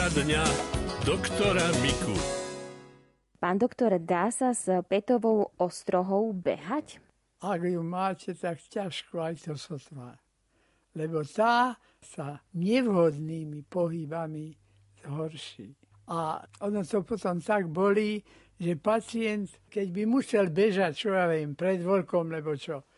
Poradňa doktora Miku. Pán doktor, dá sa s petovou ostrohou behať? Ak ju máte, tak ťažko aj to sotva. Lebo tá sa nevhodnými pohybami zhorší. A ono to potom tak bolí, že pacient, keď by musel bežať, čo ja viem, pred voľkom, lebo čo,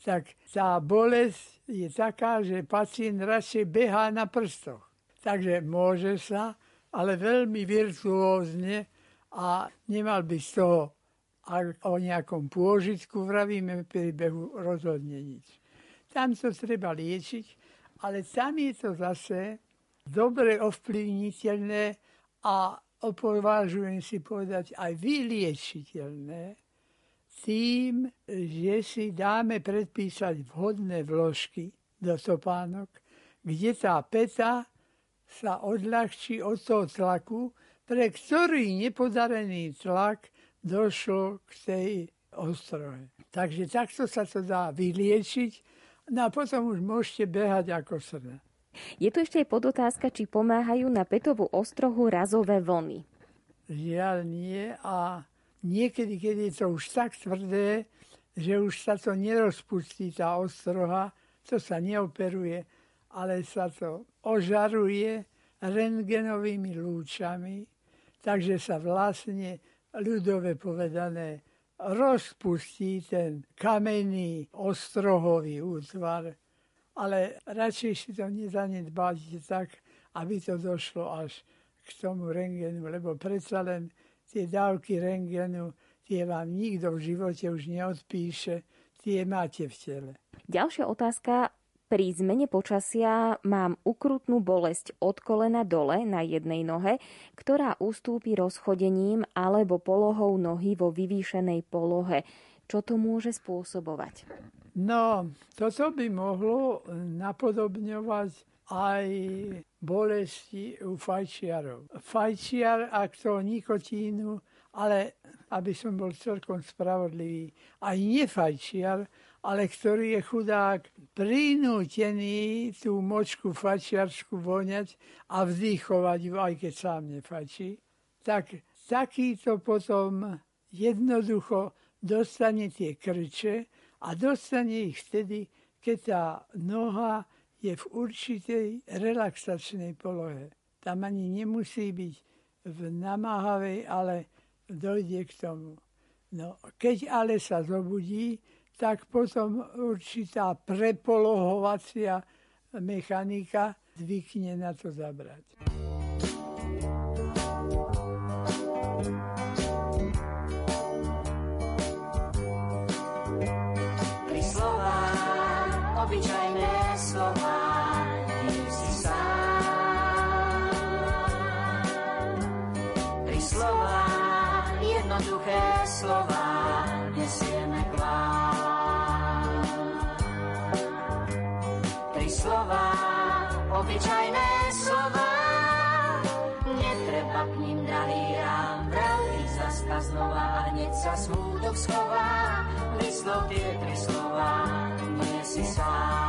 tak tá bolesť je taká, že pacient radšej behá na prstoch. Takže môže sa, ale veľmi virtuózne a nemal by z toho o nejakom pôžitku, vravíme pri behu rozhodne nič. Tam to treba liečiť, ale tam je to zase dobre ovplyvniteľné a opovážujem si povedať aj vyliečiteľné tým, že si dáme predpísať vhodné vložky do topánok, kde tá peta sa odľahčí od toho tlaku, pre ktorý nepodarený tlak došlo k tej ostrohe. Takže takto sa to dá vyliečiť no a potom už môžete behať ako srna. Je tu ešte aj podotázka, či pomáhajú na petovú ostrohu razové vlny. Žiaľ nie a niekedy, keď je to už tak tvrdé, že už sa to nerozpustí, tá ostroha, to sa neoperuje, ale sa to ožaruje rentgenovými lúčami, takže sa vlastne ľudové povedané rozpustí ten kamenný ostrohový útvar, ale radšej si to nezanedbáte tak, aby to došlo až k tomu rengenu, lebo predsa len tie dávky rengenu, tie vám nikto v živote už neodpíše, tie máte v tele. Ďalšia otázka. Pri zmene počasia mám ukrutnú bolesť od kolena dole na jednej nohe, ktorá ustúpi rozchodením alebo polohou nohy vo vyvýšenej polohe. Čo to môže spôsobovať? No, toto by mohlo napodobňovať aj bolesti u fajčiarov. Fajčiar, ak to nikotínu, ale aby som bol celkom spravodlivý, aj nefajčiar, ale ktorý je chudák prinútený tú močku fačiarsku voňať a vdýchovať ju, aj keď sám nefačí, tak takýto potom jednoducho dostane tie krče a dostane ich vtedy, keď tá noha je v určitej relaxačnej polohe. Tam ani nemusí byť v namáhavej, ale dojde k tomu. No, keď ale sa zobudí, tak potom určitá prepolohovacia mechanika zvykne na to zabrať. Sa smútok schová. Vyslov tie tri slova, nie si sám.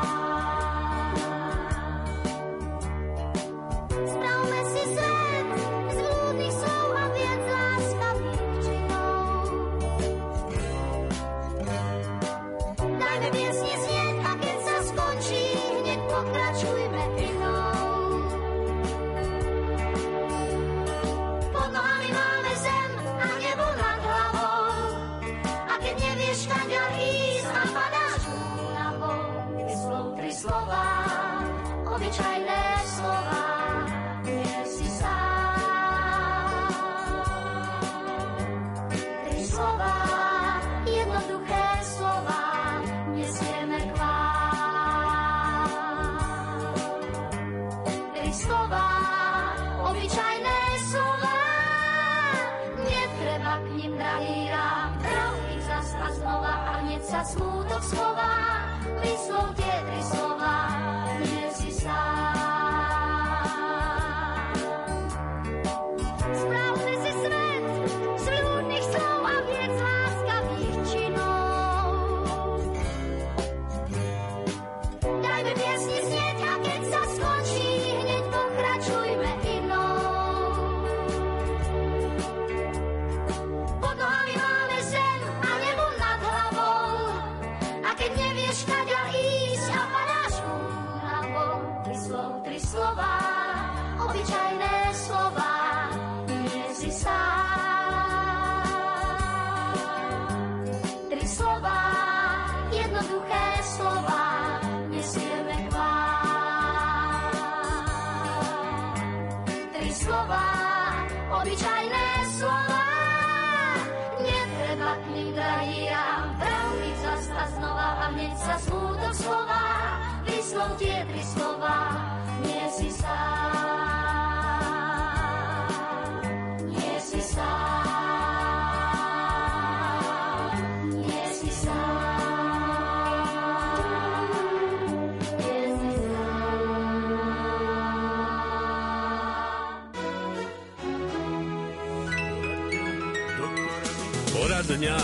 Poradňa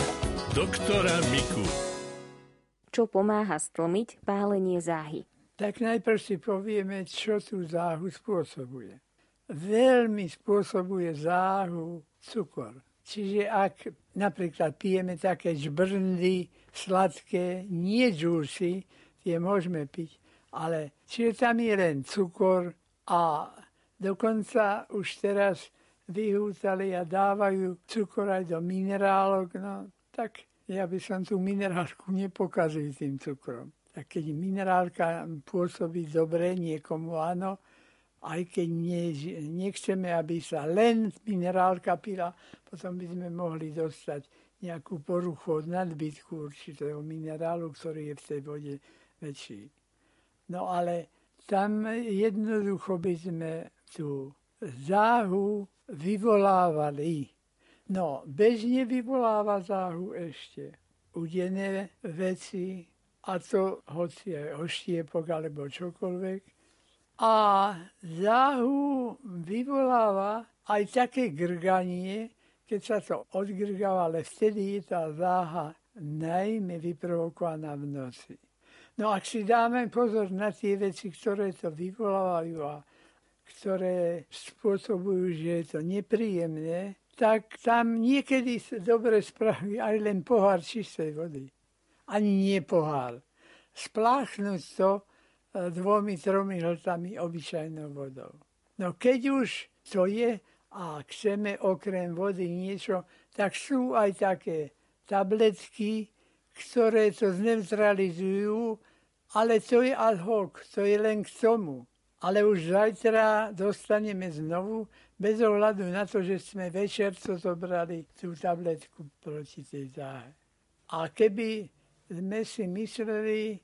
doktora Miku. Čo pomáha stlmiť pálenie záhy? Tak najprv si povieme, čo tú záhu spôsobuje. Veľmi spôsobuje záhu cukor. Čiže ak napríklad pijeme také žbrndy sladké, nie džúsy, tie môžeme piť, ale čiže tam je len cukor a dokonca už teraz vyhútali a dávajú cukor aj do minerálok, no tak ja by som tú minerálku nepokazil tým cukrom. Tak keď minerálka pôsobí dobre, niekomu áno, aj keď nie, nechceme, aby sa len minerálka pila, potom by sme mohli dostať nejakú poruchu od nadbytku určitého minerálu, ktorý je v tej vode väčší. No ale tam jednoducho by sme tú záhu vyvolávali. No, bežne vyvoláva záhu ešte udené veci, a to hoci aj oštiepok alebo čokoľvek. A záhu vyvoláva aj také grganie, keď sa to odgrgáva, ale vtedy je tá záha najmä vyprovokovaná v noci. No ak si dáme pozor na tie veci, ktoré to vyvolávajú a ktoré spôsobujú, že je to nepríjemné, tak tam niekedy sa dobre spraví aj len pohár čistej vody. Ani nie pohár. Spláchnuť to e, dvomi, tromi hltami obyčajnou vodou. No keď už to je a chceme okrem vody niečo, tak sú aj také tabletky, ktoré to zneutralizujú, ale to je ad hoc, to je len k tomu. Ale už zajtra dostaneme znovu bez ohľadu na to, že sme večer to zobrali tú tabletku proti tej záhe. A keby sme si mysleli,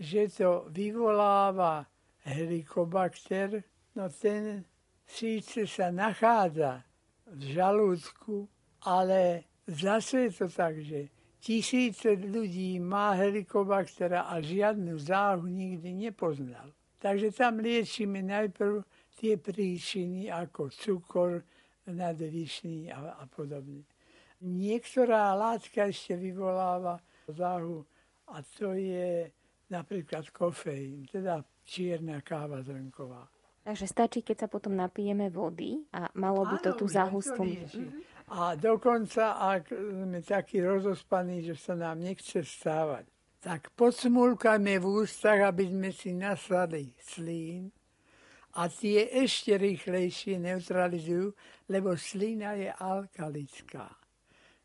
že to vyvoláva helikobakter, no ten síce sa nachádza v žalúdku, ale zase je to tak, že tisíce ľudí má helikobaktera a žiadnu záhu nikdy nepoznal. Takže tam liečíme najprv tie príčiny ako cukor nadvyšný a, a podobne. Niektorá látka ešte vyvoláva záhu a to je napríklad kofeín, teda čierna káva zrnková. Takže stačí, keď sa potom napijeme vody a malo by to tú záhu stlmiť. A dokonca, ak sme takí rozospaní, že sa nám nechce stávať, tak podsmulkajme v ústach, aby sme si nasadli slín a tie ešte rýchlejšie neutralizujú, lebo slina je alkalická.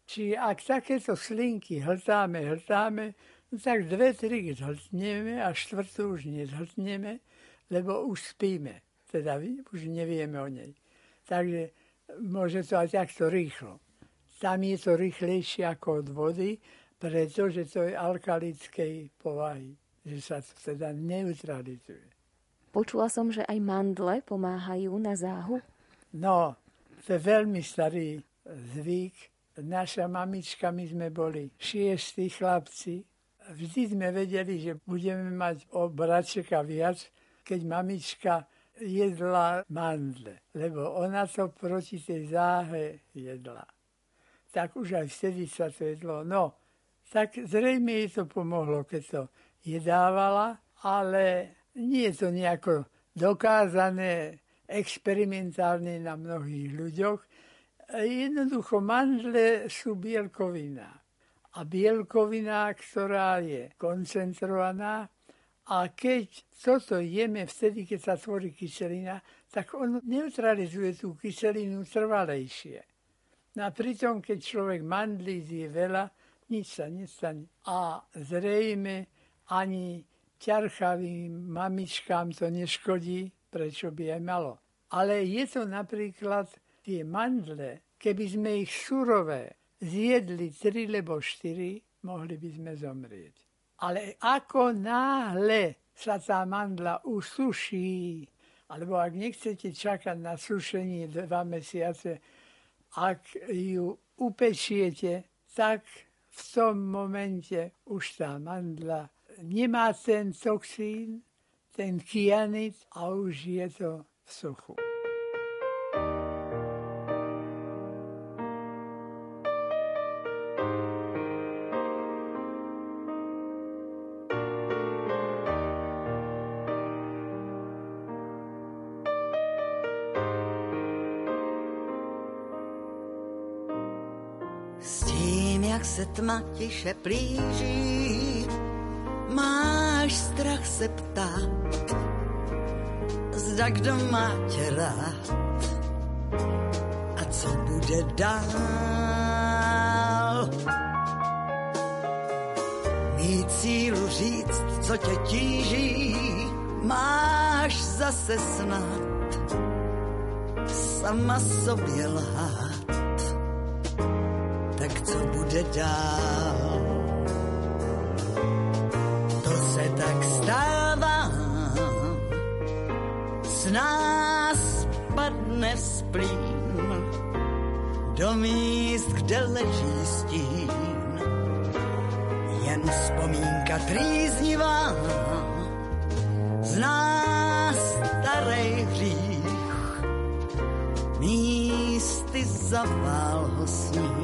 Čiže ak takéto slinky hltáme, hltáme, tak dve, tri zhltneme a štvrtú už nezhltneme, lebo už spíme. Teda už nevieme o nej. Takže môže to aj takto rýchlo. Tam je to rýchlejšie ako od vody, pretože to je alkalickej povahy, že sa to teda neutralizuje. Počula som, že aj mandle pomáhajú na záhu. No, to je veľmi starý zvyk. Naša mamička, my sme boli šiestí chlapci. Vždy sme vedeli, že budeme mať o bračeka viac, keď mamička jedla mandle, lebo ona to proti tej záhe jedla. Tak už aj vtedy sa to jedlo. No, tak zrejme jej to pomohlo, keď to jedávala, ale nie je to nejako dokázané experimentálne na mnohých ľuďoch. Jednoducho mandle sú bielkovina. A bielkovina, ktorá je koncentrovaná, a keď toto jeme vtedy, keď sa tvorí kyselina, tak on neutralizuje tú kyselinu trvalejšie. No a pritom, keď človek mandlí zje veľa, nič sa nestane. A zrejme ani ťarchavým mamičkám to neškodí, prečo by aj malo. Ale je to napríklad tie mandle, keby sme ich surové zjedli 3 lebo 4, mohli by sme zomrieť. Ale ako náhle sa tá mandla usuší, alebo ak nechcete čakať na sušenie dva mesiace, ak ju upečiete, tak v tom momente už tá mandla nemá ten toxín, ten kianit a už je to v suchu. Se tma tiše plíží, máš strach se ptát, zda kdo má tě rád a co bude dál. Mít sílu říct, co tě tíží, máš zase snad sama sobě lhát co bude dál. To se tak stává, z nás padne splín do míst, kde leží stín. Jen vzpomínka trýznivá z nás starej hřích místy zavál ho sníh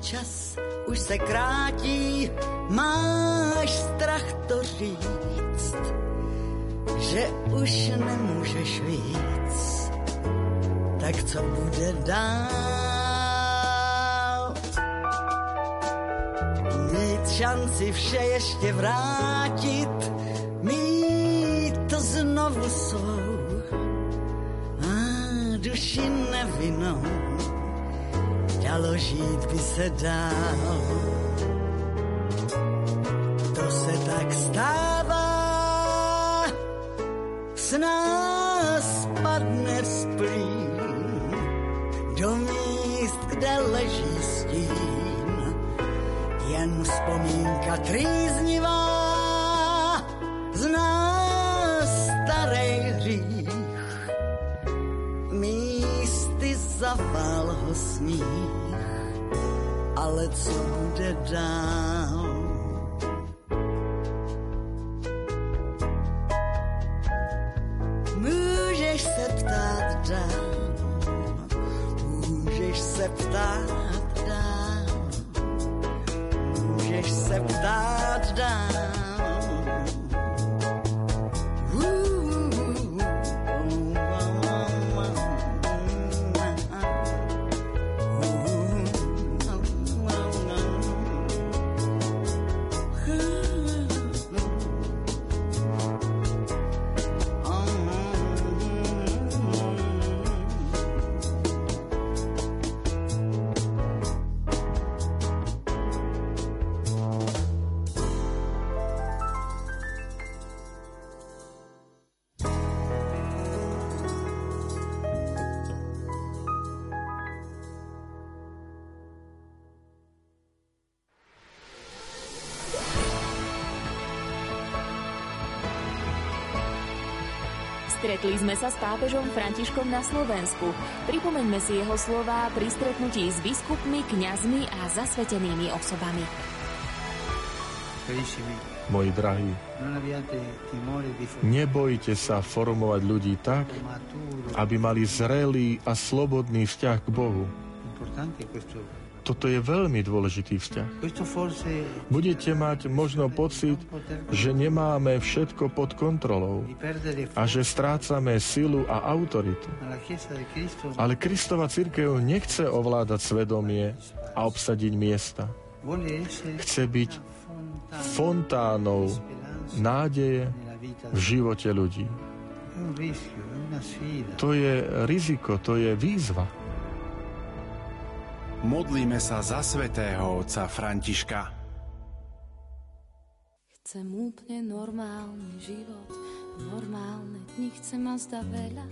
čas už se krátí, máš strach to říct, že už nemůžeš víc, tak co bude dál? Mít šanci vše ještě vrátit, mít to znovu svou. A duši nevinou dalo žít by se dál. To se tak stává, s nás padne splín do míst, kde leží stín. Jen vzpomínka trýznivá z nás starej hřích. Místy zavál ho sníh ale co bude dál? Stretli sme sa s pápežom Františkom na Slovensku. Pripomeňme si jeho slová pri stretnutí s biskupmi, kňazmi a zasvetenými osobami. Moji drahí, nebojte sa formovať ľudí tak, aby mali zrelý a slobodný vzťah k Bohu. Toto je veľmi dôležitý vzťah. Budete mať možno pocit, že nemáme všetko pod kontrolou a že strácame silu a autoritu. Ale Kristova církev nechce ovládať svedomie a obsadiť miesta. Chce byť fontánou nádeje v živote ľudí. To je riziko, to je výzva. Modlíme sa za svetého otca Františka. Chcem úplne normálny život, normálne dni, chcem ma zda veľa.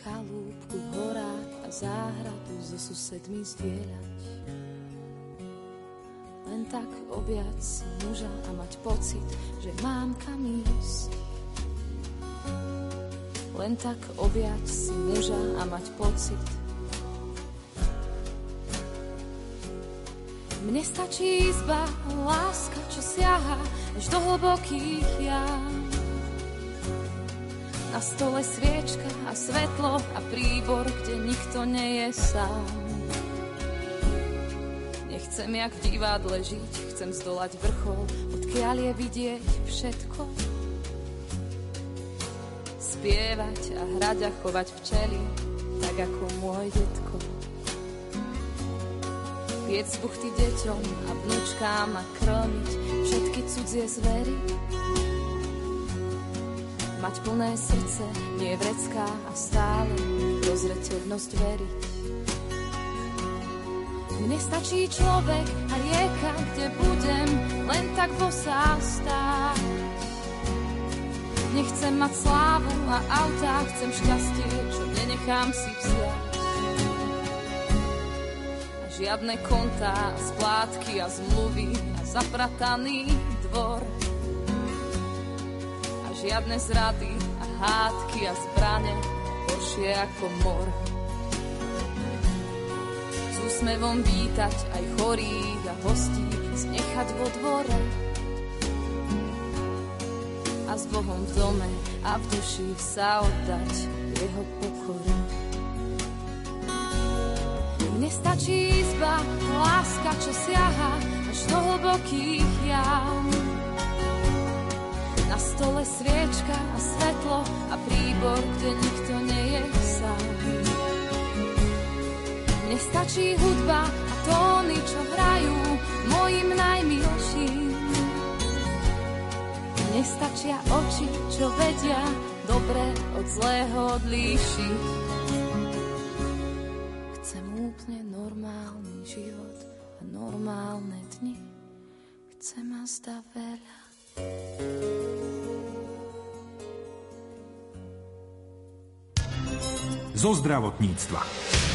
Chalúbku, horách a záhradu so susedmi zdieľať. Len tak objať si muža a mať pocit, že mám kam ísť. Len tak objať si muža a mať pocit, Mne stačí izba, láska, čo siaha až do hlbokých jam. Na stole sviečka a svetlo a príbor, kde nikto nie je sám. Nechcem jak v divadle žiť, chcem zdolať vrchol, odkiaľ je vidieť všetko. Spievať a hrať a chovať včely, tak ako môj detko. Piec buchty deťom a vnúčkám a krmiť všetky cudzie zvery. Mať plné srdce, nie vrecká a stále dozreteľnosť veriť. Mne stačí človek a rieka, kde budem len tak bosá stáť. Nechcem mať slávu a autá, chcem šťastie, čo nenechám si vziať. A žiadne kontá, splátky a zmluvy a zaprataný dvor. A žiadne zrady a hádky a zbrane, horšie ako mor. S úsmevom vítať aj chorých a hostí, znechať vo dvore s Bohom v dome a v duši sa oddať jeho pokoru. Mne stačí izba, láska, čo siaha až do hlbokých jam. Na stole sviečka a svetlo a príbor, kde nikto nie je sám. Mne stačí hudba a tóny, čo hrajú mojim najmilším. Nestačia oči, čo vedia dobre od zlého odlíšiť. Chcem úplne normálny život a normálne dni. Chcem ma zda veľa. Zo zdravotníctva.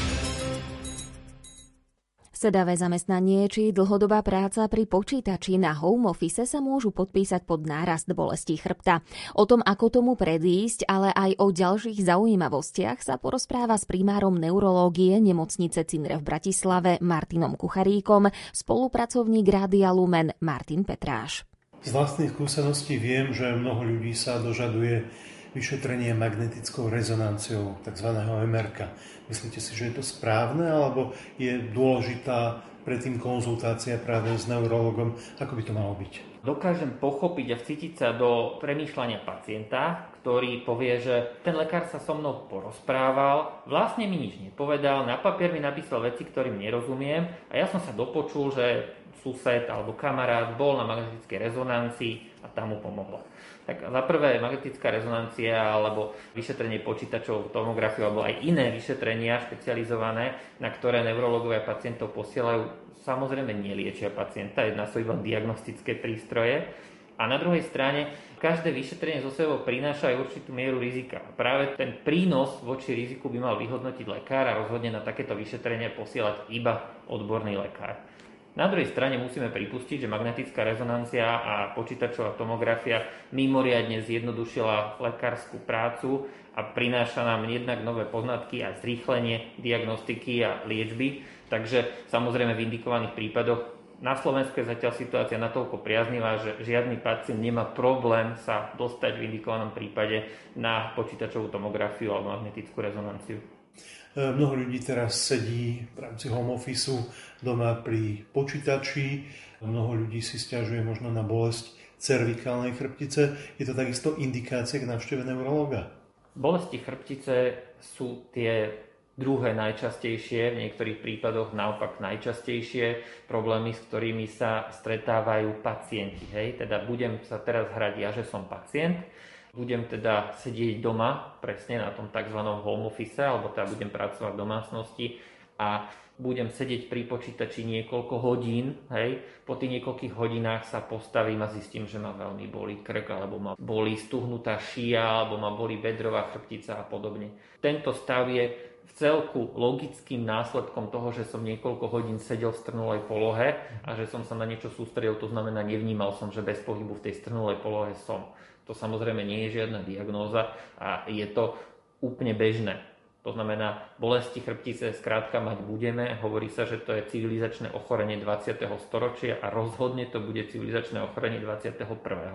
Sedavé zamestnanie či dlhodobá práca pri počítači na home office sa môžu podpísať pod nárast bolesti chrbta. O tom, ako tomu predísť, ale aj o ďalších zaujímavostiach sa porozpráva s primárom neurológie nemocnice Cinre v Bratislave Martinom Kucharíkom, spolupracovník Rádia Lumen Martin Petráš. Z vlastných skúseností viem, že mnoho ľudí sa dožaduje vyšetrenie magnetickou rezonanciou, tzv. MRK. Myslíte si, že je to správne, alebo je dôležitá predtým konzultácia práve s neurologom? Ako by to malo byť? Dokážem pochopiť a vcítiť sa do premýšľania pacienta, ktorý povie, že ten lekár sa so mnou porozprával, vlastne mi nič nepovedal, na papier mi napísal veci, ktorým nerozumiem a ja som sa dopočul, že sused alebo kamarát bol na magnetickej rezonancii a tam mu pomohlo. Tak za prvé magnetická rezonancia alebo vyšetrenie počítačov, tomografiu alebo aj iné vyšetrenia špecializované, na ktoré neurologovia pacientov posielajú, samozrejme neliečia pacienta, jedná sú iba diagnostické prístroje. A na druhej strane každé vyšetrenie zo sebou prináša aj určitú mieru rizika. Práve ten prínos voči riziku by mal vyhodnotiť lekár a rozhodne na takéto vyšetrenie posielať iba odborný lekár. Na druhej strane musíme pripustiť, že magnetická rezonancia a počítačová tomografia mimoriadne zjednodušila lekárskú prácu a prináša nám jednak nové poznatky a zrýchlenie diagnostiky a liečby. Takže samozrejme v indikovaných prípadoch na Slovensku je zatiaľ situácia natoľko priaznivá, že žiadny pacient nemá problém sa dostať v indikovanom prípade na počítačovú tomografiu alebo magnetickú rezonanciu. E, mnoho ľudí teraz sedí v rámci home office doma pri počítači. Mnoho ľudí si stiažuje možno na bolesť cervikálnej chrbtice. Je to takisto indikácia k návšteve neurologa? Bolesti chrbtice sú tie Druhé najčastejšie, v niektorých prípadoch naopak najčastejšie problémy, s ktorými sa stretávajú pacienti. Hej? Teda budem sa teraz hrať ja, že som pacient, budem teda sedieť doma, presne na tom tzv. home office, alebo teda budem pracovať v domácnosti a budem sedieť pri počítači niekoľko hodín, hej, po tých niekoľkých hodinách sa postavím a zistím, že ma veľmi bolí krk, alebo ma bolí stuhnutá šia, alebo ma bolí bedrová chrbtica a podobne. Tento stav je v celku logickým následkom toho, že som niekoľko hodín sedel v strnulej polohe a že som sa na niečo sústredil, to znamená nevnímal som, že bez pohybu v tej strnulej polohe som. To samozrejme nie je žiadna diagnóza a je to úplne bežné. To znamená, bolesti chrbtice skrátka mať budeme. Hovorí sa, že to je civilizačné ochorenie 20. storočia a rozhodne to bude civilizačné ochorenie 21.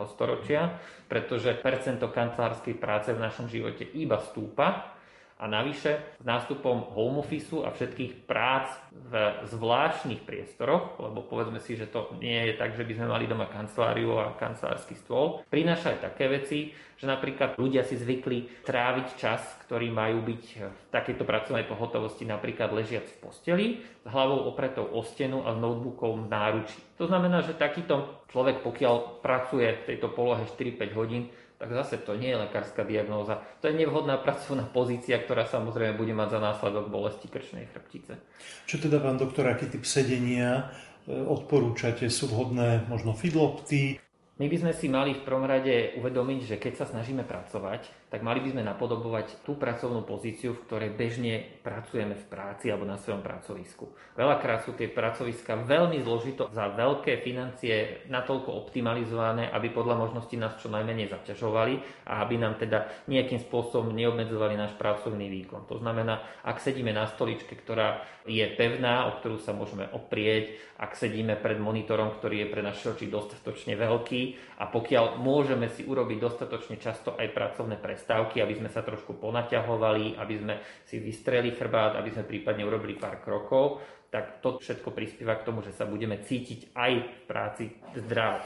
storočia, pretože percento kancelárskej práce v našom živote iba stúpa a navyše s nástupom home office a všetkých prác v zvláštnych priestoroch, lebo povedzme si, že to nie je tak, že by sme mali doma kanceláriu a kancelársky stôl, prináša aj také veci, že napríklad ľudia si zvykli tráviť čas, ktorý majú byť v takejto pracovnej pohotovosti napríklad ležiac v posteli, s hlavou opretou o stenu a s notebookom v náručí. To znamená, že takýto človek, pokiaľ pracuje v tejto polohe 4-5 hodín, tak zase to nie je lekárska diagnóza. To je nevhodná pracovná pozícia, ktorá samozrejme bude mať za následok bolesti krčnej chrbtice. Čo teda, pán doktor, aký typ sedenia e, odporúčate? Sú vhodné možno fidlopty, my by sme si mali v prvom rade uvedomiť, že keď sa snažíme pracovať, tak mali by sme napodobovať tú pracovnú pozíciu, v ktorej bežne pracujeme v práci alebo na svojom pracovisku. Veľakrát sú tie pracoviska veľmi zložito za veľké financie natoľko optimalizované, aby podľa možností nás čo najmenej zaťažovali a aby nám teda nejakým spôsobom neobmedzovali náš pracovný výkon. To znamená, ak sedíme na stoličke, ktorá je pevná, o ktorú sa môžeme oprieť, ak sedíme pred monitorom, ktorý je pre naše oči dostatočne veľký, a pokiaľ môžeme si urobiť dostatočne často aj pracovné prestávky, aby sme sa trošku ponaťahovali, aby sme si vystreli chrbát, aby sme prípadne urobili pár krokov, tak to všetko prispieva k tomu, že sa budeme cítiť aj v práci zdravo.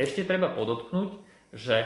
Ešte treba podotknúť, že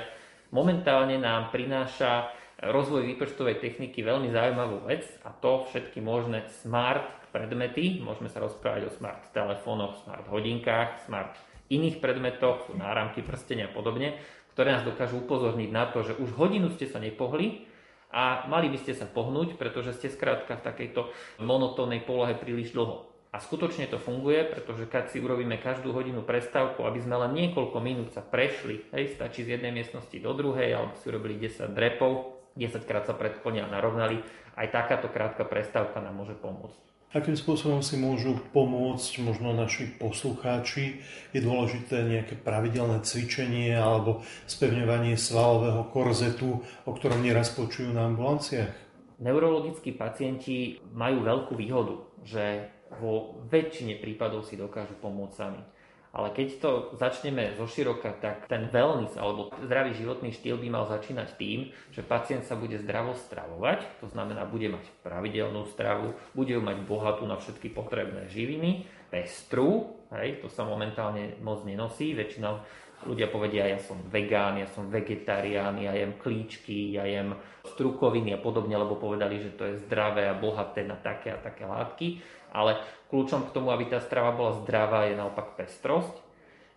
momentálne nám prináša rozvoj výpočtovej techniky veľmi zaujímavú vec a to všetky možné smart predmety, môžeme sa rozprávať o smart telefónoch, smart hodinkách, smart iných predmetoch, náramky, prstenia a podobne, ktoré nás dokážu upozorniť na to, že už hodinu ste sa nepohli a mali by ste sa pohnúť, pretože ste skrátka v takejto monotónnej polohe príliš dlho. A skutočne to funguje, pretože keď si urobíme každú hodinu prestávku, aby sme len niekoľko minút sa prešli, hej, stačí z jednej miestnosti do druhej, alebo si urobili 10 drepov, 10 krát sa predklonili a narovnali, aj takáto krátka prestávka nám môže pomôcť. Akým spôsobom si môžu pomôcť možno naši poslucháči? Je dôležité nejaké pravidelné cvičenie alebo spevňovanie svalového korzetu, o ktorom nieraz počujú na ambulanciách? Neurologickí pacienti majú veľkú výhodu, že vo väčšine prípadov si dokážu pomôcť sami. Ale keď to začneme zo široka, tak ten wellness alebo zdravý životný štýl by mal začínať tým, že pacient sa bude zdravo stravovať, to znamená, bude mať pravidelnú stravu, bude ju mať bohatú na všetky potrebné živiny, pestrú, hej, to sa momentálne moc nenosí, väčšinou ľudia povedia, ja som vegán, ja som vegetarián, ja jem klíčky, ja jem strukoviny a podobne, lebo povedali, že to je zdravé a bohaté na také a také látky ale kľúčom k tomu, aby tá strava bola zdravá, je naopak pestrosť.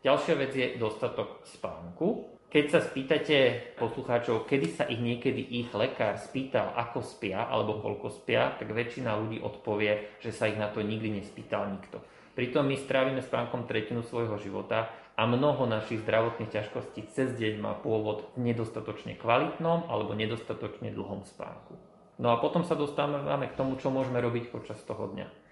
Ďalšia vec je dostatok spánku. Keď sa spýtate poslucháčov, kedy sa ich niekedy ich lekár spýtal, ako spia alebo koľko spia, tak väčšina ľudí odpovie, že sa ich na to nikdy nespýtal nikto. Pritom my strávime spánkom tretinu svojho života a mnoho našich zdravotných ťažkostí cez deň má pôvod v nedostatočne kvalitnom alebo nedostatočne dlhom spánku. No a potom sa dostávame k tomu, čo môžeme robiť počas toho dňa.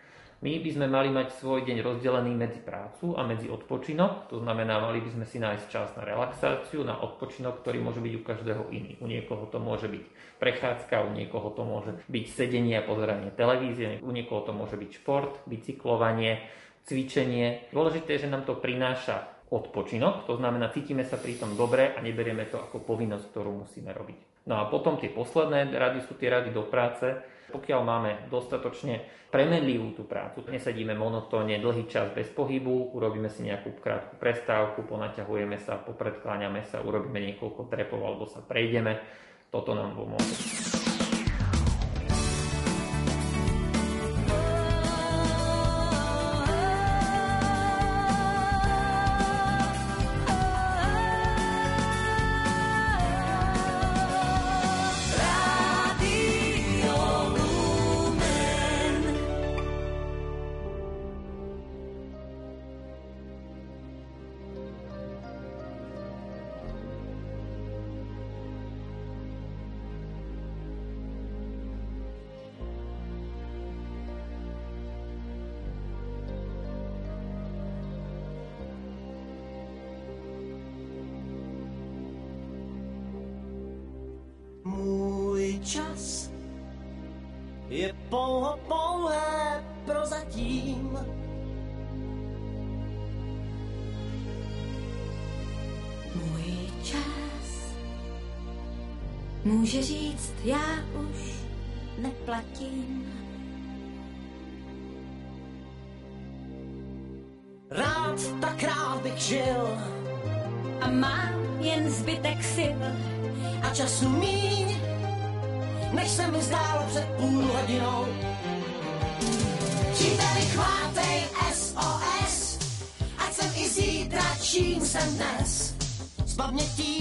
My by sme mali mať svoj deň rozdelený medzi prácu a medzi odpočinok, to znamená, mali by sme si nájsť čas na relaxáciu, na odpočinok, ktorý môže byť u každého iný. U niekoho to môže byť prechádzka, u niekoho to môže byť sedenie a pozeranie televízie, u niekoho to môže byť šport, bicyklovanie, cvičenie. Dôležité je, že nám to prináša odpočinok, to znamená, cítime sa pri tom dobre a neberieme to ako povinnosť, ktorú musíme robiť. No a potom tie posledné rady sú tie rady do práce, pokiaľ máme dostatočne premenlivú tú prácu, nesedíme monotónne dlhý čas bez pohybu, urobíme si nejakú krátku prestávku, ponaťahujeme sa, popredkláňame sa, urobíme niekoľko trepov alebo sa prejdeme, toto nám pomôže. Může říct, já už neplatím. Rád tak rád bych žil a mám jen zbytek sil a času míň, než se mi zdálo před půl hodinou. Příteli, chvátej SOS, ať jsem i zítra, čím jsem dnes. Z pamětí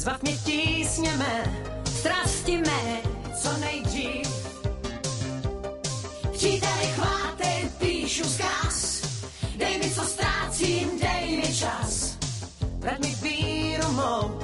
Zbav mě tísně mé, strasti mé, co nejdřív. Příteli, chvátej, píšu zkaz, dej mi, co ztrácím, dej mi čas. Vrať mi víru mou,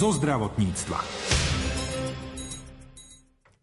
zo zdravotníctva.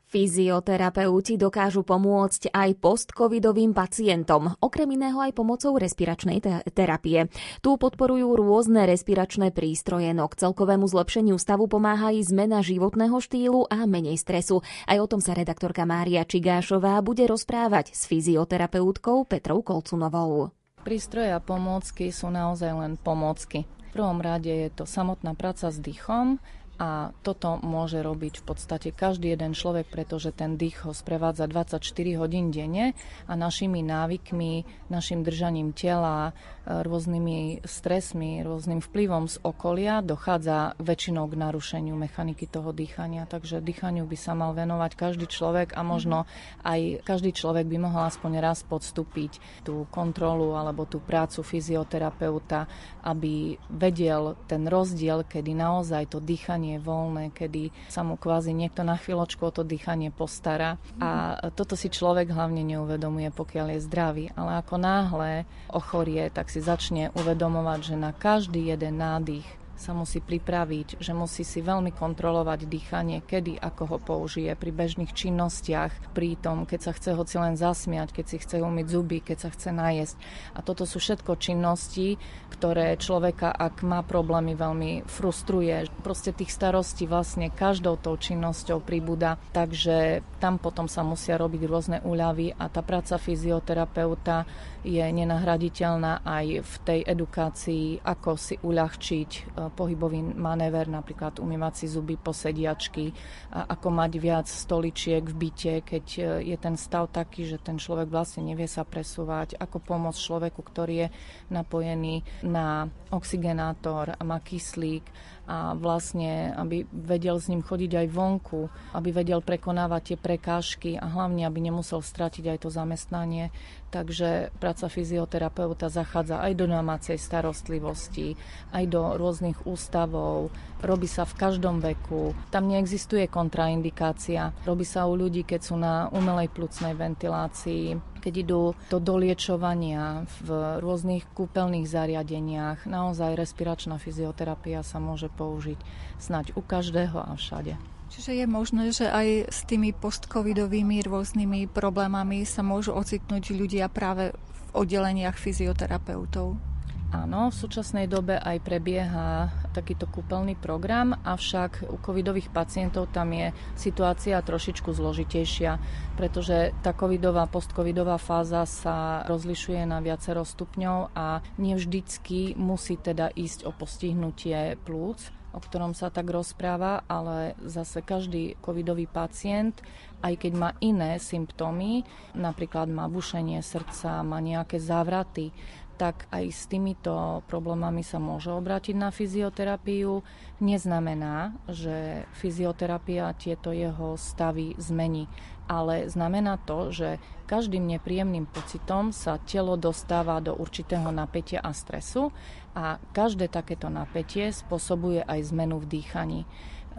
Fyzioterapeuti dokážu pomôcť aj postcovidovým pacientom, okrem iného aj pomocou respiračnej te- terapie. Tu podporujú rôzne respiračné prístroje, no k celkovému zlepšeniu stavu pomáha aj zmena životného štýlu a menej stresu. Aj o tom sa redaktorka Mária Čigášová bude rozprávať s fyzioterapeutkou Petrou Kolcunovou. Prístroje a pomôcky sú naozaj len pomôcky. Prvom rade je to samotná práca s dýchom a toto môže robiť v podstate každý jeden človek, pretože ten dých ho sprevádza 24 hodín denne a našimi návykmi, našim držaním tela, rôznymi stresmi, rôznym vplyvom z okolia dochádza väčšinou k narušeniu mechaniky toho dýchania. Takže dýchaniu by sa mal venovať každý človek a možno aj každý človek by mohol aspoň raz podstúpiť tú kontrolu alebo tú prácu fyzioterapeuta, aby vedel ten rozdiel, kedy naozaj to dýchanie je voľné, kedy sa mu kvázi niekto na chvíľočku o to dýchanie postará. A toto si človek hlavne neuvedomuje, pokiaľ je zdravý. Ale ako náhle ochorie, tak si začne uvedomovať, že na každý jeden nádych sa musí pripraviť, že musí si veľmi kontrolovať dýchanie, kedy, ako ho použije pri bežných činnostiach, pri tom, keď sa chce hoci len zasmiať, keď si chce umyť zuby, keď sa chce najesť. A toto sú všetko činnosti, ktoré človeka, ak má problémy, veľmi frustruje. Proste tých starostí vlastne každou tou činnosťou pribúda, takže tam potom sa musia robiť rôzne úľavy a tá práca fyzioterapeuta je nenahraditeľná aj v tej edukácii, ako si uľahčiť pohybový manéver, napríklad umývať si zuby, posediačky, ako mať viac stoličiek v byte, keď je ten stav taký, že ten človek vlastne nevie sa presúvať, ako pomôcť človeku, ktorý je napojený na oxigenátor, má kyslík a vlastne, aby vedel s ním chodiť aj vonku, aby vedel prekonávať tie prekážky a hlavne, aby nemusel stratiť aj to zamestnanie. Takže práca fyzioterapeuta zachádza aj do domácej starostlivosti, aj do rôznych ústavov, robí sa v každom veku, tam neexistuje kontraindikácia. Robí sa u ľudí, keď sú na umelej plucnej ventilácii, keď idú do doliečovania v rôznych kúpeľných zariadeniach. Naozaj respiračná fyzioterapia sa môže použiť snať u každého a všade. Čiže je možné, že aj s tými postcovidovými rôznymi problémami sa môžu ocitnúť ľudia práve v oddeleniach fyzioterapeutov? Áno, v súčasnej dobe aj prebieha takýto kúpeľný program, avšak u covidových pacientov tam je situácia trošičku zložitejšia, pretože tá covidová, postcovidová fáza sa rozlišuje na viacero stupňov a nevždycky musí teda ísť o postihnutie plúc o ktorom sa tak rozpráva, ale zase každý covidový pacient, aj keď má iné symptómy, napríklad má bušenie srdca, má nejaké závraty, tak aj s týmito problémami sa môže obrátiť na fyzioterapiu. Neznamená, že fyzioterapia tieto jeho stavy zmení, ale znamená to, že každým nepríjemným pocitom sa telo dostáva do určitého napätia a stresu a každé takéto napätie spôsobuje aj zmenu v dýchaní.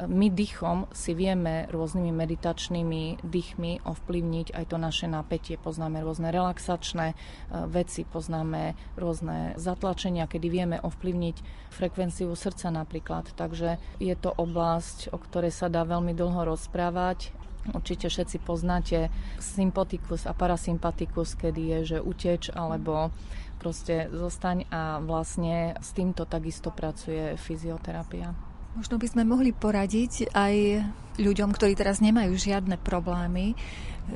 My dýchom si vieme rôznymi meditačnými dýchmi ovplyvniť aj to naše napätie. Poznáme rôzne relaxačné e, veci, poznáme rôzne zatlačenia, kedy vieme ovplyvniť frekvenciu srdca napríklad. Takže je to oblasť, o ktorej sa dá veľmi dlho rozprávať Určite všetci poznáte sympatikus a parasympatikus, kedy je, že uteč alebo proste zostaň a vlastne s týmto takisto pracuje fyzioterapia. Možno by sme mohli poradiť aj ľuďom, ktorí teraz nemajú žiadne problémy,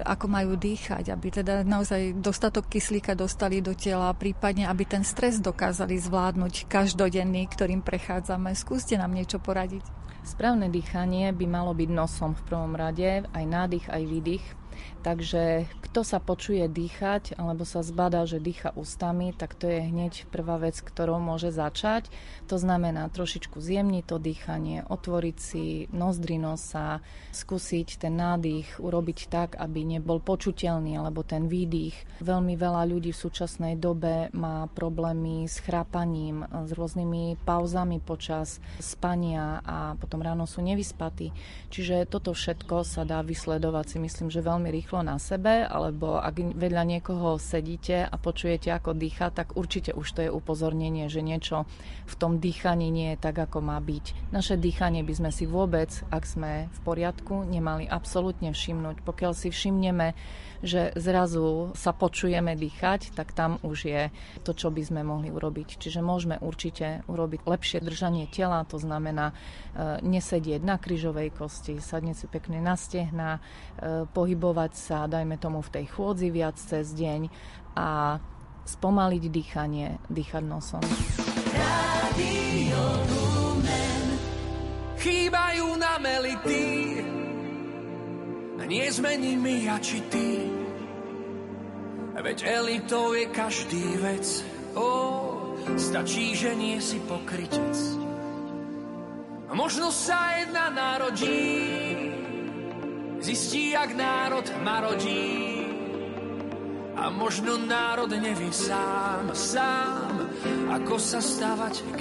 ako majú dýchať, aby teda naozaj dostatok kyslíka dostali do tela, prípadne aby ten stres dokázali zvládnuť každodenný, ktorým prechádzame. Skúste nám niečo poradiť. Správne dýchanie by malo byť nosom v prvom rade, aj nádych, aj výdych Takže kto sa počuje dýchať alebo sa zbadá, že dýcha ústami, tak to je hneď prvá vec, ktorou môže začať. To znamená trošičku zjemniť to dýchanie, otvoriť si nozdry nosa, skúsiť ten nádych urobiť tak, aby nebol počuteľný, alebo ten výdych. Veľmi veľa ľudí v súčasnej dobe má problémy s chrápaním, s rôznymi pauzami počas spania a potom ráno sú nevyspatí. Čiže toto všetko sa dá vysledovať si myslím, že veľmi rýchlo na sebe, alebo ak vedľa niekoho sedíte a počujete, ako dýcha, tak určite už to je upozornenie, že niečo v tom dýchaní nie je tak, ako má byť. Naše dýchanie by sme si vôbec, ak sme v poriadku, nemali absolútne všimnúť. Pokiaľ si všimneme, že zrazu sa počujeme dýchať, tak tam už je to, čo by sme mohli urobiť. Čiže môžeme určite urobiť lepšie držanie tela, to znamená e, nesedieť na kryžovej kosti, sadnúť si pekne na stehna, e, pohybovať sa, dajme tomu v tej chôdzi viac cez deň a spomaliť dýchanie, dýchať nosom. Chýbajú na melity nie sme nimi ja či ty. Veď elitou je každý vec, ó, stačí, že nie si pokrytec. Možno sa jedna narodí, zistí, jak národ marodí. A možno národ nevie sám, sám, ako sa stavať k.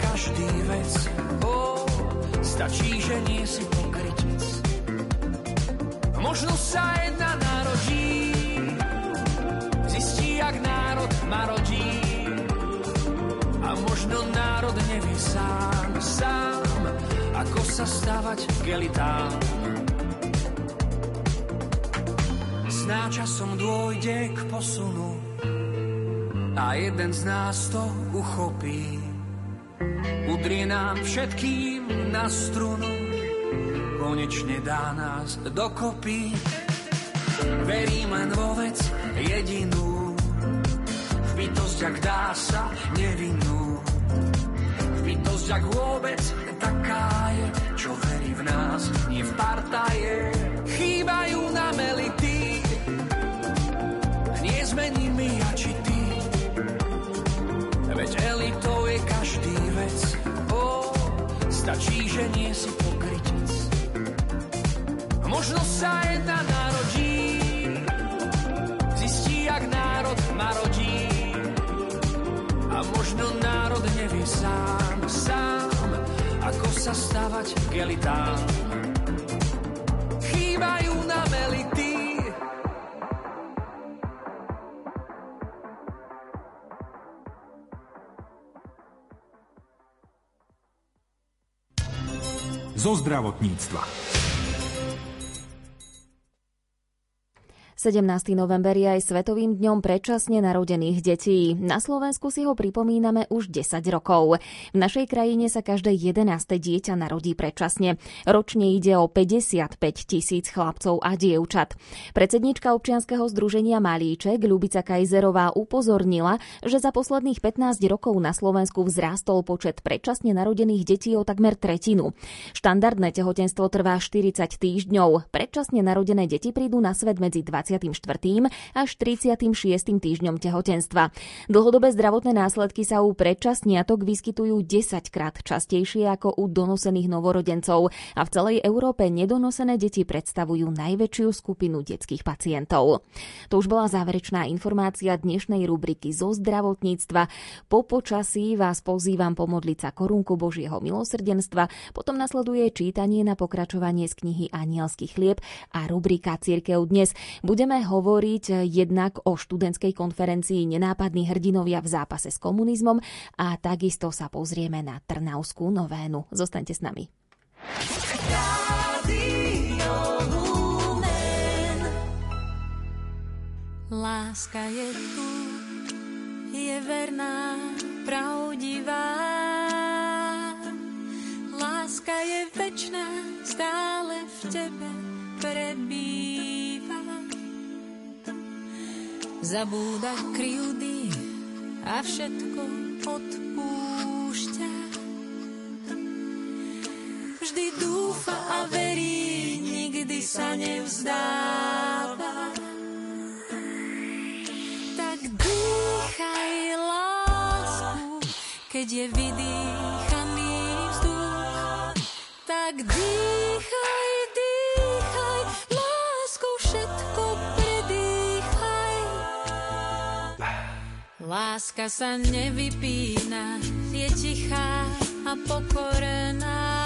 Každý vec. Oh, stačí, že nie si pokrytec. Možno sa jedna narodí, zistí, jak národ marodí. A možno národ nevie sám, sám, ako sa stavať k elitám. Snáčasom dôjde k posunu a jeden z nás to uchopí. Udrie nám všetkým na strunu, konečne dá nás dokopy. Verím len vo vec jedinú, bytosť, ak dá sa nevinnú. V bytosť, ak vôbec taká je, čo verí v nás, nie v partaje. Stačí, že nie si pokrytec. Možno sa jedna narodí, zistí, jak národ marodí. A možno národ nevie sám, sám, ako sa stavať k elitám. Chýbajú nám elity, zo zdravotníctva. 17. november je aj Svetovým dňom predčasne narodených detí. Na Slovensku si ho pripomíname už 10 rokov. V našej krajine sa každé 11. dieťa narodí predčasne. Ročne ide o 55 tisíc chlapcov a dievčat. Predsednička občianskeho združenia Malíček Ľubica Kajzerová upozornila, že za posledných 15 rokov na Slovensku vzrástol počet predčasne narodených detí o takmer tretinu. Štandardné tehotenstvo trvá 40 týždňov. Predčasne narodené deti prídu na svet medzi 20 34. až 36. týždňom tehotenstva. Dlhodobé zdravotné následky sa u predčasniatok vyskytujú 10 krát častejšie ako u donosených novorodencov a v celej Európe nedonosené deti predstavujú najväčšiu skupinu detských pacientov. To už bola záverečná informácia dnešnej rubriky zo zdravotníctva. Po počasí vás pozývam pomodliť sa korunku Božieho milosrdenstva, potom nasleduje čítanie na pokračovanie z knihy Anielský chlieb a rubrika Církev dnes. Bude Budeme hovoriť jednak o študentskej konferencii Nenápadní hrdinovia v zápase s komunizmom a takisto sa pozrieme na Trnavskú novénu. Zostaňte s nami. Láska je tu, je verná, pravdivá. Láska je večná, stále v tebe prebýva zabúda kryjúdy a všetko odpúšťa. Vždy dúfa a verí, nikdy sa nevzdáva. Tak dýchaj lásku, keď je vydýchaný vzduch. Tak dýchaj Láska sa nevypína, je tichá a pokorená.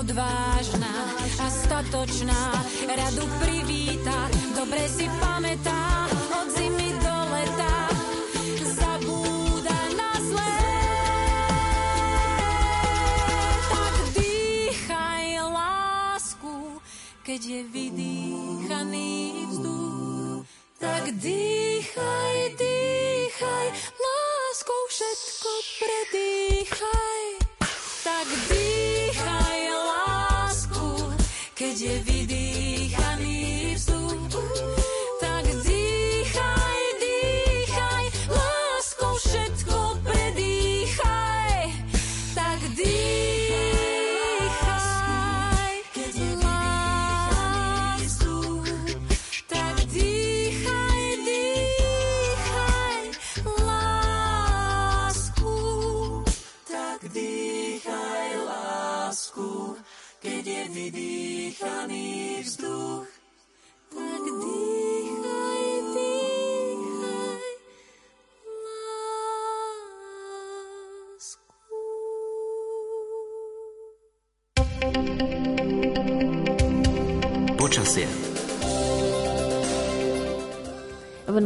Odvážna a statočná, radu privíta, dobre si pamätá, od zimy do leta. Zabúda na. Tak dýchaj lásku, keď je vydýchaný vzduch. Tak dýchaj, dýchaj,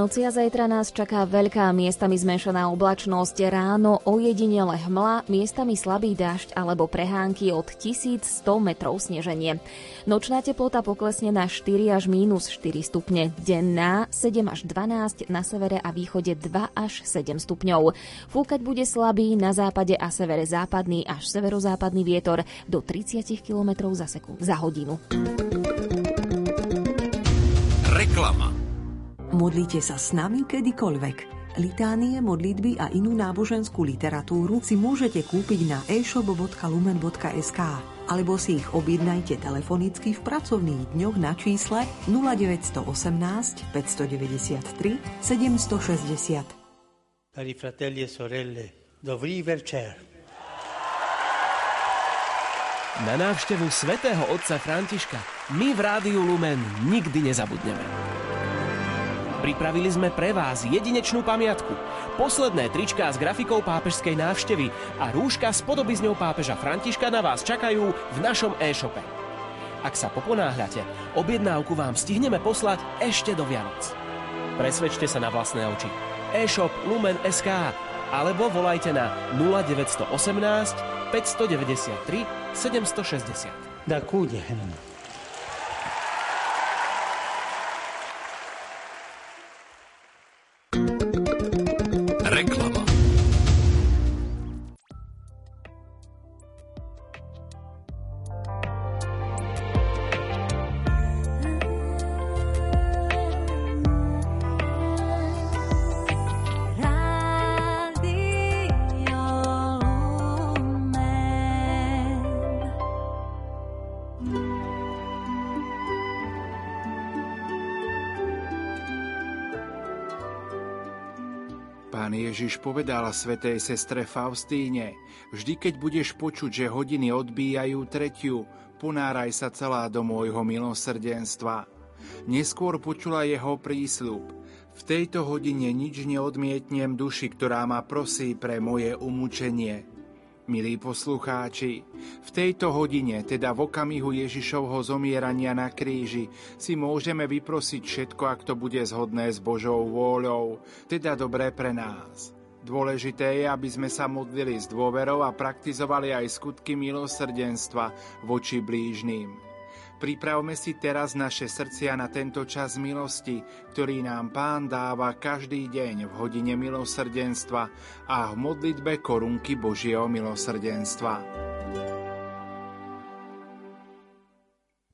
noci a zajtra nás čaká veľká miestami zmenšená oblačnosť, ráno ojedinele hmla, miestami slabý dážď alebo prehánky od 1100 metrov sneženie. Nočná teplota poklesne na 4 až mínus 4 stupne, denná 7 až 12, na severe a východe 2 až 7 stupňov. Fúkať bude slabý, na západe a severe západný až severozápadný vietor do 30 km za, sekund, za hodinu. Reklama. Modlite sa s nami kedykoľvek. Litánie, modlitby a inú náboženskú literatúru si môžete kúpiť na e-shop.lumen.sk alebo si ich objednajte telefonicky v pracovných dňoch na čísle 0918 593 760. Cari fratelli e sorelle, dobrý večer. Na návštevu svätého otca Františka my v Rádiu Lumen nikdy nezabudneme. Pripravili sme pre vás jedinečnú pamiatku. Posledné tričká s grafikou pápežskej návštevy a rúška s podobizňou pápeža Františka na vás čakajú v našom e-shope. Ak sa poponáhľate, objednávku vám stihneme poslať ešte do Vianoc. Presvedčte sa na vlastné oči. e-shop Lumen SK alebo volajte na 0918 593 760. Da kude. Pán Ježiš povedal svetej sestre Faustíne, vždy keď budeš počuť, že hodiny odbíjajú tretiu, ponáraj sa celá do môjho milosrdenstva. Neskôr počula jeho prísľub. V tejto hodine nič neodmietnem duši, ktorá ma prosí pre moje umúčenie. Milí poslucháči, v tejto hodine, teda v okamihu Ježišovho zomierania na kríži, si môžeme vyprosiť všetko, ak to bude zhodné s Božou vôľou, teda dobré pre nás. Dôležité je, aby sme sa modlili s dôverou a praktizovali aj skutky milosrdenstva voči blížným. Pripravme si teraz naše srdcia na tento čas milosti, ktorý nám Pán dáva každý deň v hodine milosrdenstva a v modlitbe korunky Božieho milosrdenstva.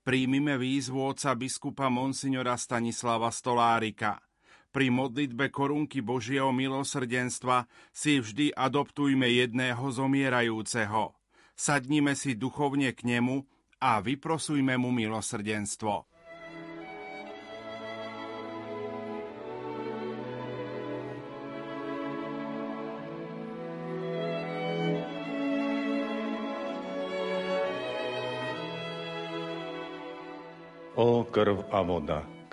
Príjmime výzvu oca biskupa Monsignora Stanislava Stolárika. Pri modlitbe korunky Božieho milosrdenstva si vždy adoptujme jedného zomierajúceho. Sadnime si duchovne k nemu a vyprosujme mu milosrdenstvo. O krv a voda,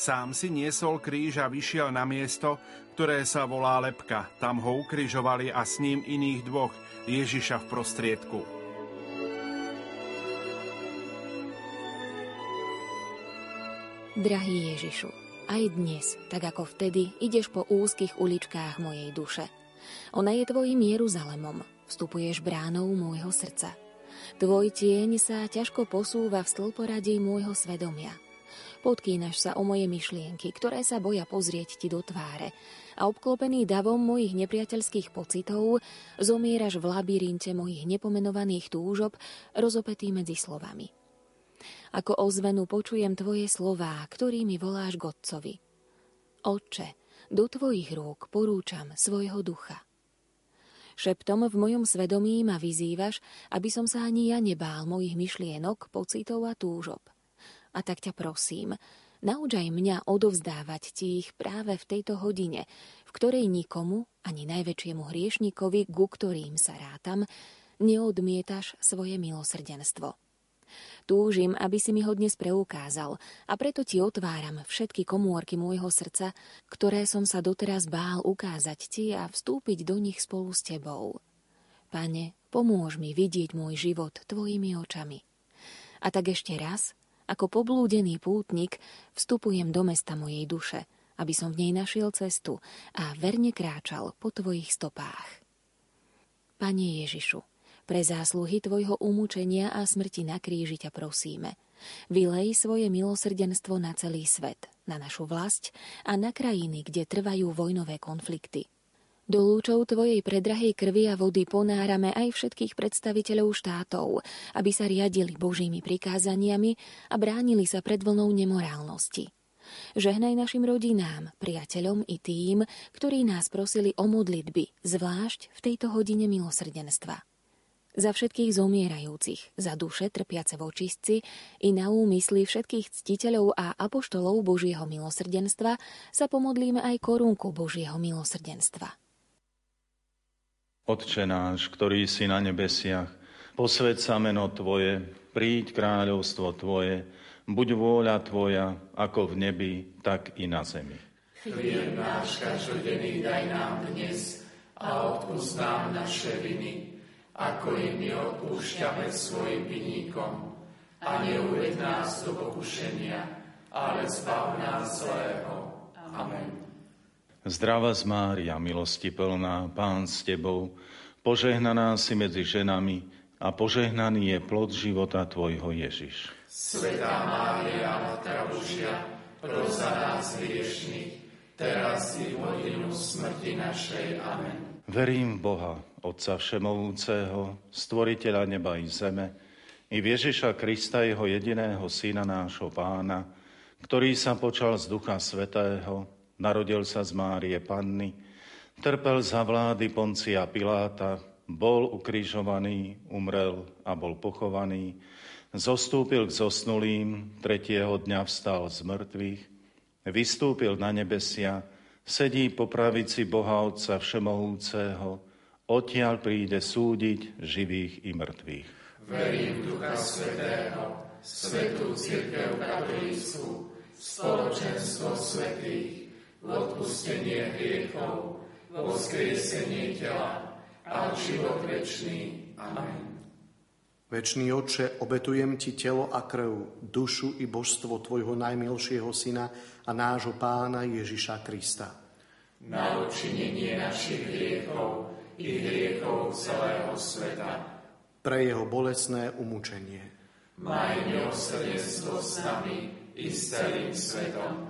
Sám si niesol kríž a vyšiel na miesto, ktoré sa volá Lepka. Tam ho ukrižovali a s ním iných dvoch, Ježiša v prostriedku. Drahý Ježišu, aj dnes, tak ako vtedy, ideš po úzkých uličkách mojej duše. Ona je tvojim Jeruzalemom, vstupuješ bránou môjho srdca. Tvoj tieň sa ťažko posúva v stĺporadí môjho svedomia – Podkýnaš sa o moje myšlienky, ktoré sa boja pozrieť ti do tváre a obklopený davom mojich nepriateľských pocitov zomieraš v labyrinte mojich nepomenovaných túžob, rozopetý medzi slovami. Ako ozvenu počujem tvoje slová, ktorými voláš Godcovi. Oče, do tvojich rúk porúčam svojho ducha. Šeptom v mojom svedomí ma vyzývaš, aby som sa ani ja nebál mojich myšlienok, pocitov a túžob – a tak ťa prosím, nauč aj mňa odovzdávať ti ich práve v tejto hodine, v ktorej nikomu, ani najväčšiemu hriešnikovi, ku ktorým sa rátam, neodmietaš svoje milosrdenstvo. Túžim, aby si mi ho dnes preukázal a preto ti otváram všetky komórky môjho srdca, ktoré som sa doteraz bál ukázať ti a vstúpiť do nich spolu s tebou. Pane, pomôž mi vidieť môj život tvojimi očami. A tak ešte raz, ako poblúdený pútnik vstupujem do mesta mojej duše, aby som v nej našiel cestu a verne kráčal po tvojich stopách. Pane Ježišu, pre zásluhy tvojho umúčenia a smrti na kríži ťa prosíme. Vylej svoje milosrdenstvo na celý svet, na našu vlast a na krajiny, kde trvajú vojnové konflikty – do lúčov Tvojej predrahej krvi a vody ponárame aj všetkých predstaviteľov štátov, aby sa riadili Božími prikázaniami a bránili sa pred vlnou nemorálnosti. Žehnaj našim rodinám, priateľom i tým, ktorí nás prosili o modlitby, zvlášť v tejto hodine milosrdenstva. Za všetkých zomierajúcich, za duše trpiace v očistci i na úmysly všetkých ctiteľov a apoštolov Božieho milosrdenstva sa pomodlíme aj korunku Božieho milosrdenstva. Otče náš, ktorý si na nebesiach, posved sa meno Tvoje, príď kráľovstvo Tvoje, buď vôľa Tvoja, ako v nebi, tak i na zemi. Chlieb náš každodenný daj nám dnes a odpúsť nám naše viny, ako i my odpúšťame svojim vinníkom. A neuved nás do pokušenia, ale zbav nás zlého. Amen. Zdrava z Mária, milosti plná, Pán s Tebou, požehnaná si medzi ženami a požehnaný je plod života Tvojho Ježiš. Svetá Mária, Matka Božia, pros za nás hriešných, teraz i v hodinu smrti našej. Amen. Verím v Boha, Otca Všemovúceho, Stvoriteľa neba i zeme, i v Ježiša Krista, Jeho jediného Syna, nášho Pána, ktorý sa počal z Ducha Svetého, Narodil sa z Márie Panny, trpel za vlády Poncia Piláta, bol ukrižovaný, umrel a bol pochovaný, zostúpil k zosnulým, tretieho dňa vstal z mŕtvych, vystúpil na nebesia, sedí po pravici Boha Otca Všemohúceho, odtiaľ príde súdiť živých i mŕtvych. Verím Ducha Svetého, Svetú Církev Katolícku, spoločenstvo svetých, odpustenie hriechov, voskriesenie tela a život večný. Amen. Večný Oče, obetujem Ti telo a krv, dušu i božstvo Tvojho najmilšieho Syna a nášho Pána Ježiša Krista. Na odčinenie našich hriechov i hriechov celého sveta. Pre Jeho bolesné umúčenie. Maj milosrdenstvo s nami i s celým svetom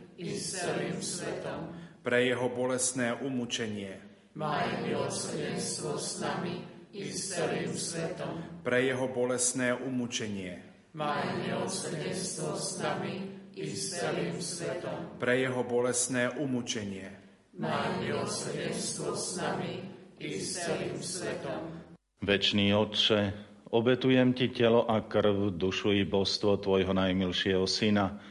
i s celým svetom. Pre jeho bolestné umúčenie. Maj milosrdenstvo s nami i s celým svetom. Pre jeho bolestné umúčenie. Maj milosrdenstvo s nami i s celým svetom. Pre jeho bolestné umúčenie. Maj milosrdenstvo s nami i s celým svetom. Večný Otče, obetujem Ti telo a krv, dušu i božstvo Tvojho najmilšieho Syna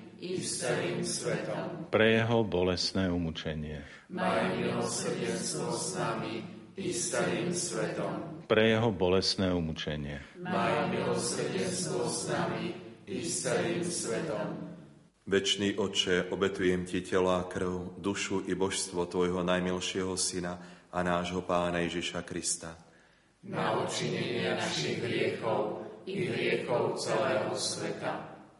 i s celým svetom. Pre jeho bolestné umúčenie. Maj milosrdenstvo s nami i s celým svetom. Pre jeho bolestné umúčenie. Maj milosrdenstvo s nami i s celým svetom. Večný Oče, obetujem Ti telo a krv, dušu i božstvo Tvojho najmilšieho Syna a nášho Pána Ježiša Krista. Na učinenie našich hriechov i hriechov celého sveta.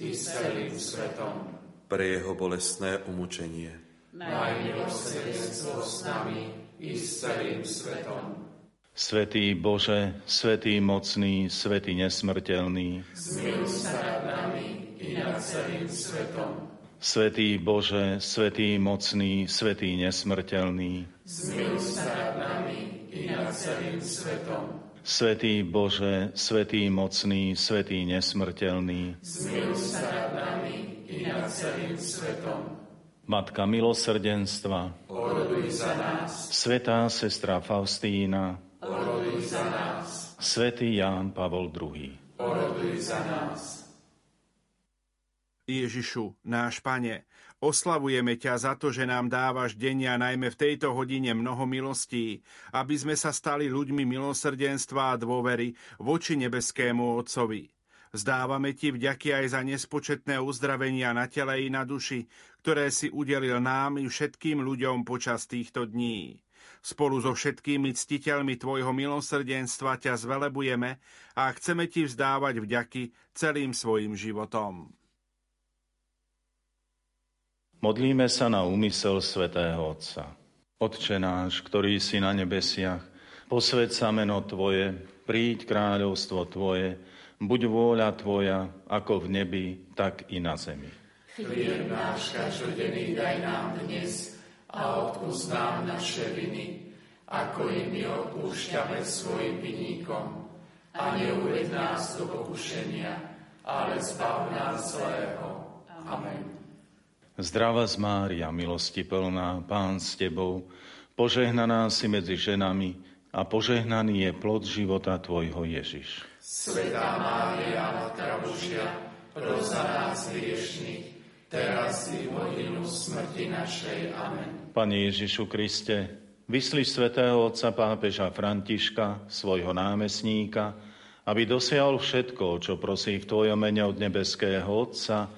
i s celým svetom. Pre jeho bolestné umúčenie. Maj milosrdenstvo s nami i s celým svetom. Svetý Bože, Svetý mocný, Svetý nesmrteľný, zmiluj sa nad nami i nad celým svetom. Svetý Bože, Svetý mocný, Svetý nesmrteľný, zmiluj sa nad nami i nad celým svetom. Svetý Bože, Svetý mocný, Svetý nesmrteľný, zmiluj sa nad nami i nad celým svetom. Matka milosrdenstva, oroduj za nás. Svetá sestra Faustína, oroduj za nás. Svetý Ján Pavol II, oroduj za nás. Ježišu, náš Pane, oslavujeme ťa za to, že nám dávaš denia najmä v tejto hodine mnoho milostí, aby sme sa stali ľuďmi milosrdenstva a dôvery voči nebeskému Otcovi. Zdávame ti vďaky aj za nespočetné uzdravenia na tele i na duši, ktoré si udelil nám i všetkým ľuďom počas týchto dní. Spolu so všetkými ctiteľmi Tvojho milosrdenstva ťa zvelebujeme a chceme Ti vzdávať vďaky celým svojim životom. Modlíme sa na úmysel svätého Otca. Otče náš, ktorý si na nebesiach, posved sa meno Tvoje, príď kráľovstvo Tvoje, buď vôľa Tvoja, ako v nebi, tak i na zemi. Chlieb náš každodenný daj nám dnes a odpúsť nám naše viny, ako i my odpúšťame svojim vinníkom. A neuved nás do pokušenia, ale zbav nás zlého. Amen. Zdrava z Mária, milosti plná, Pán s Tebou, požehnaná si medzi ženami a požehnaný je plod života Tvojho Ježiš. Svetá Mária, Matka Božia, pros za nás hriešných, teraz i v hodinu smrti našej. Amen. Pane Ježišu Kriste, vyslí svätého otca pápeža Františka, svojho námestníka, aby dosiahol všetko, čo prosí v Tvojom mene od nebeského Otca,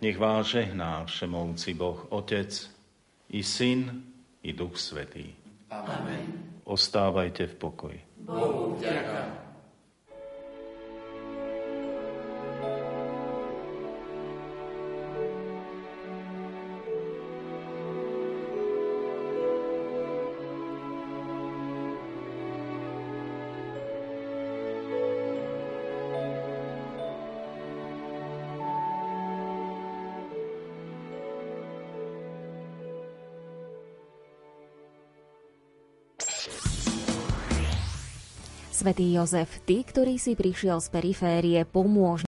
Nech vás žehná všemovci Boh, Otec, i Syn, i Duch Svetý. Amen. Ostávajte v pokoji. Bohu vďaka. Svetý Jozef, ty, ktorý si prišiel z periférie, pomôž